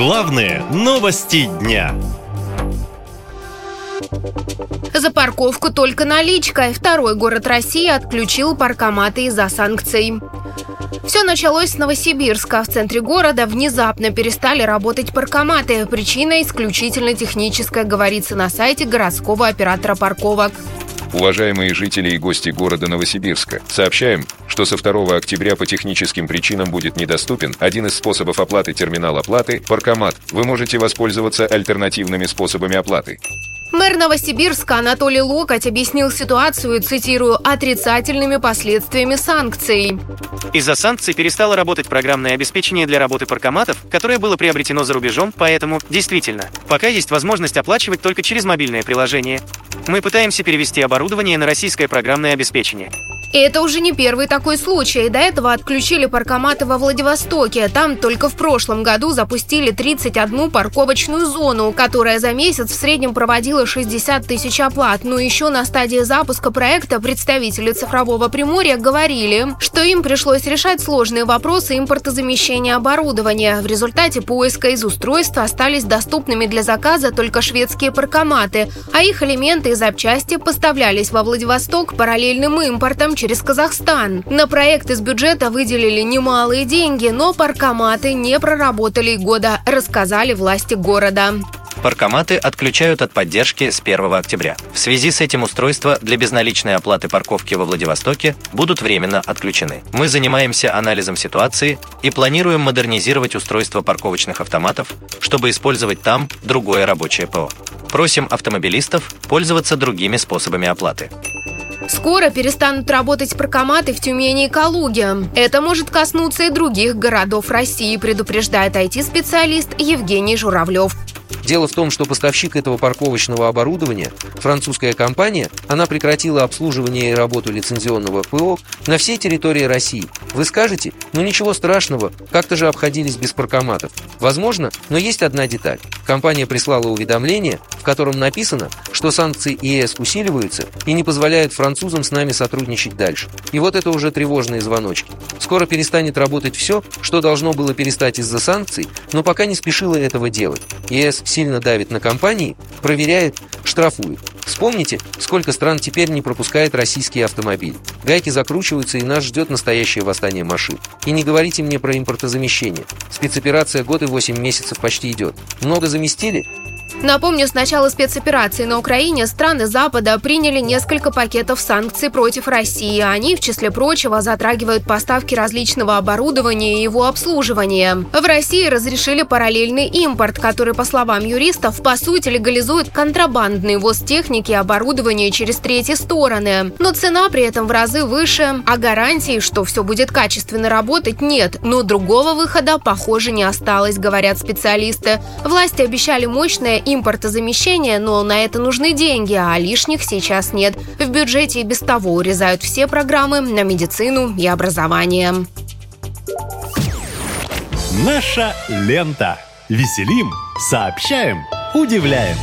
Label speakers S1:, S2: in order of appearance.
S1: Главные новости дня.
S2: За парковку только наличкой. Второй город России отключил паркоматы из-за санкций. Все началось с Новосибирска. В центре города внезапно перестали работать паркоматы. Причина исключительно техническая, говорится на сайте городского оператора парковок.
S3: Уважаемые жители и гости города Новосибирска, сообщаем, что со 2 октября по техническим причинам будет недоступен один из способов оплаты терминал оплаты – паркомат. Вы можете воспользоваться альтернативными способами оплаты.
S2: Мэр Новосибирска Анатолий Локоть объяснил ситуацию, цитирую, отрицательными последствиями санкций.
S4: Из-за санкций перестало работать программное обеспечение для работы паркоматов, которое было приобретено за рубежом, поэтому, действительно, пока есть возможность оплачивать только через мобильное приложение. Мы пытаемся перевести оборудование на российское программное обеспечение.
S2: И это уже не первый такой случай. До этого отключили паркоматы во Владивостоке. Там только в прошлом году запустили 31 парковочную зону, которая за месяц в среднем проводила 60 тысяч оплат. Но еще на стадии запуска проекта представители цифрового Приморья говорили, что им пришлось решать сложные вопросы импортозамещения оборудования. В результате поиска из устройства остались доступными для заказа только шведские паркоматы, а их элементы и запчасти поставлялись во Владивосток параллельным импортом через Казахстан. На проект из бюджета выделили немалые деньги, но паркоматы не проработали года, рассказали власти города.
S5: Паркоматы отключают от поддержки с 1 октября. В связи с этим устройства для безналичной оплаты парковки во Владивостоке будут временно отключены. Мы занимаемся анализом ситуации и планируем модернизировать устройство парковочных автоматов, чтобы использовать там другое рабочее ПО. Просим автомобилистов пользоваться другими способами оплаты.
S2: Скоро перестанут работать паркоматы в Тюмени и Калуге. Это может коснуться и других городов России, предупреждает IT-специалист Евгений Журавлев.
S6: Дело в том, что поставщик этого парковочного оборудования, французская компания, она прекратила обслуживание и работу лицензионного ПО на всей территории России. Вы скажете, ну ничего страшного, как-то же обходились без паркоматов. Возможно, но есть одна деталь. Компания прислала уведомление, в котором написано, что санкции ЕС усиливаются и не позволяют французам с нами сотрудничать дальше. И вот это уже тревожные звоночки. Скоро перестанет работать все, что должно было перестать из-за санкций, но пока не спешило этого делать. ЕС сильно давит на компании, проверяет, штрафует. Вспомните, сколько стран теперь не пропускает российские автомобили. Гайки закручиваются, и нас ждет настоящее восстание машин. И не говорите мне про импортозамещение. Спецоперация год и 8 месяцев почти идет. Много заместили?
S2: Напомню, с начала спецоперации на Украине страны Запада приняли несколько пакетов санкций против России. Они, в числе прочего, затрагивают поставки различного оборудования и его обслуживание. В России разрешили параллельный импорт, который, по словам юристов, по сути легализует контрабандный ввоз техники и оборудования через третьи стороны. Но цена при этом в разы выше, а гарантии, что все будет качественно работать, нет. Но другого выхода, похоже, не осталось, говорят специалисты. Власти обещали мощное импортозамещения, но на это нужны деньги, а лишних сейчас нет. В бюджете и без того урезают все программы на медицину и образование.
S1: Наша лента. Веселим, сообщаем, удивляем.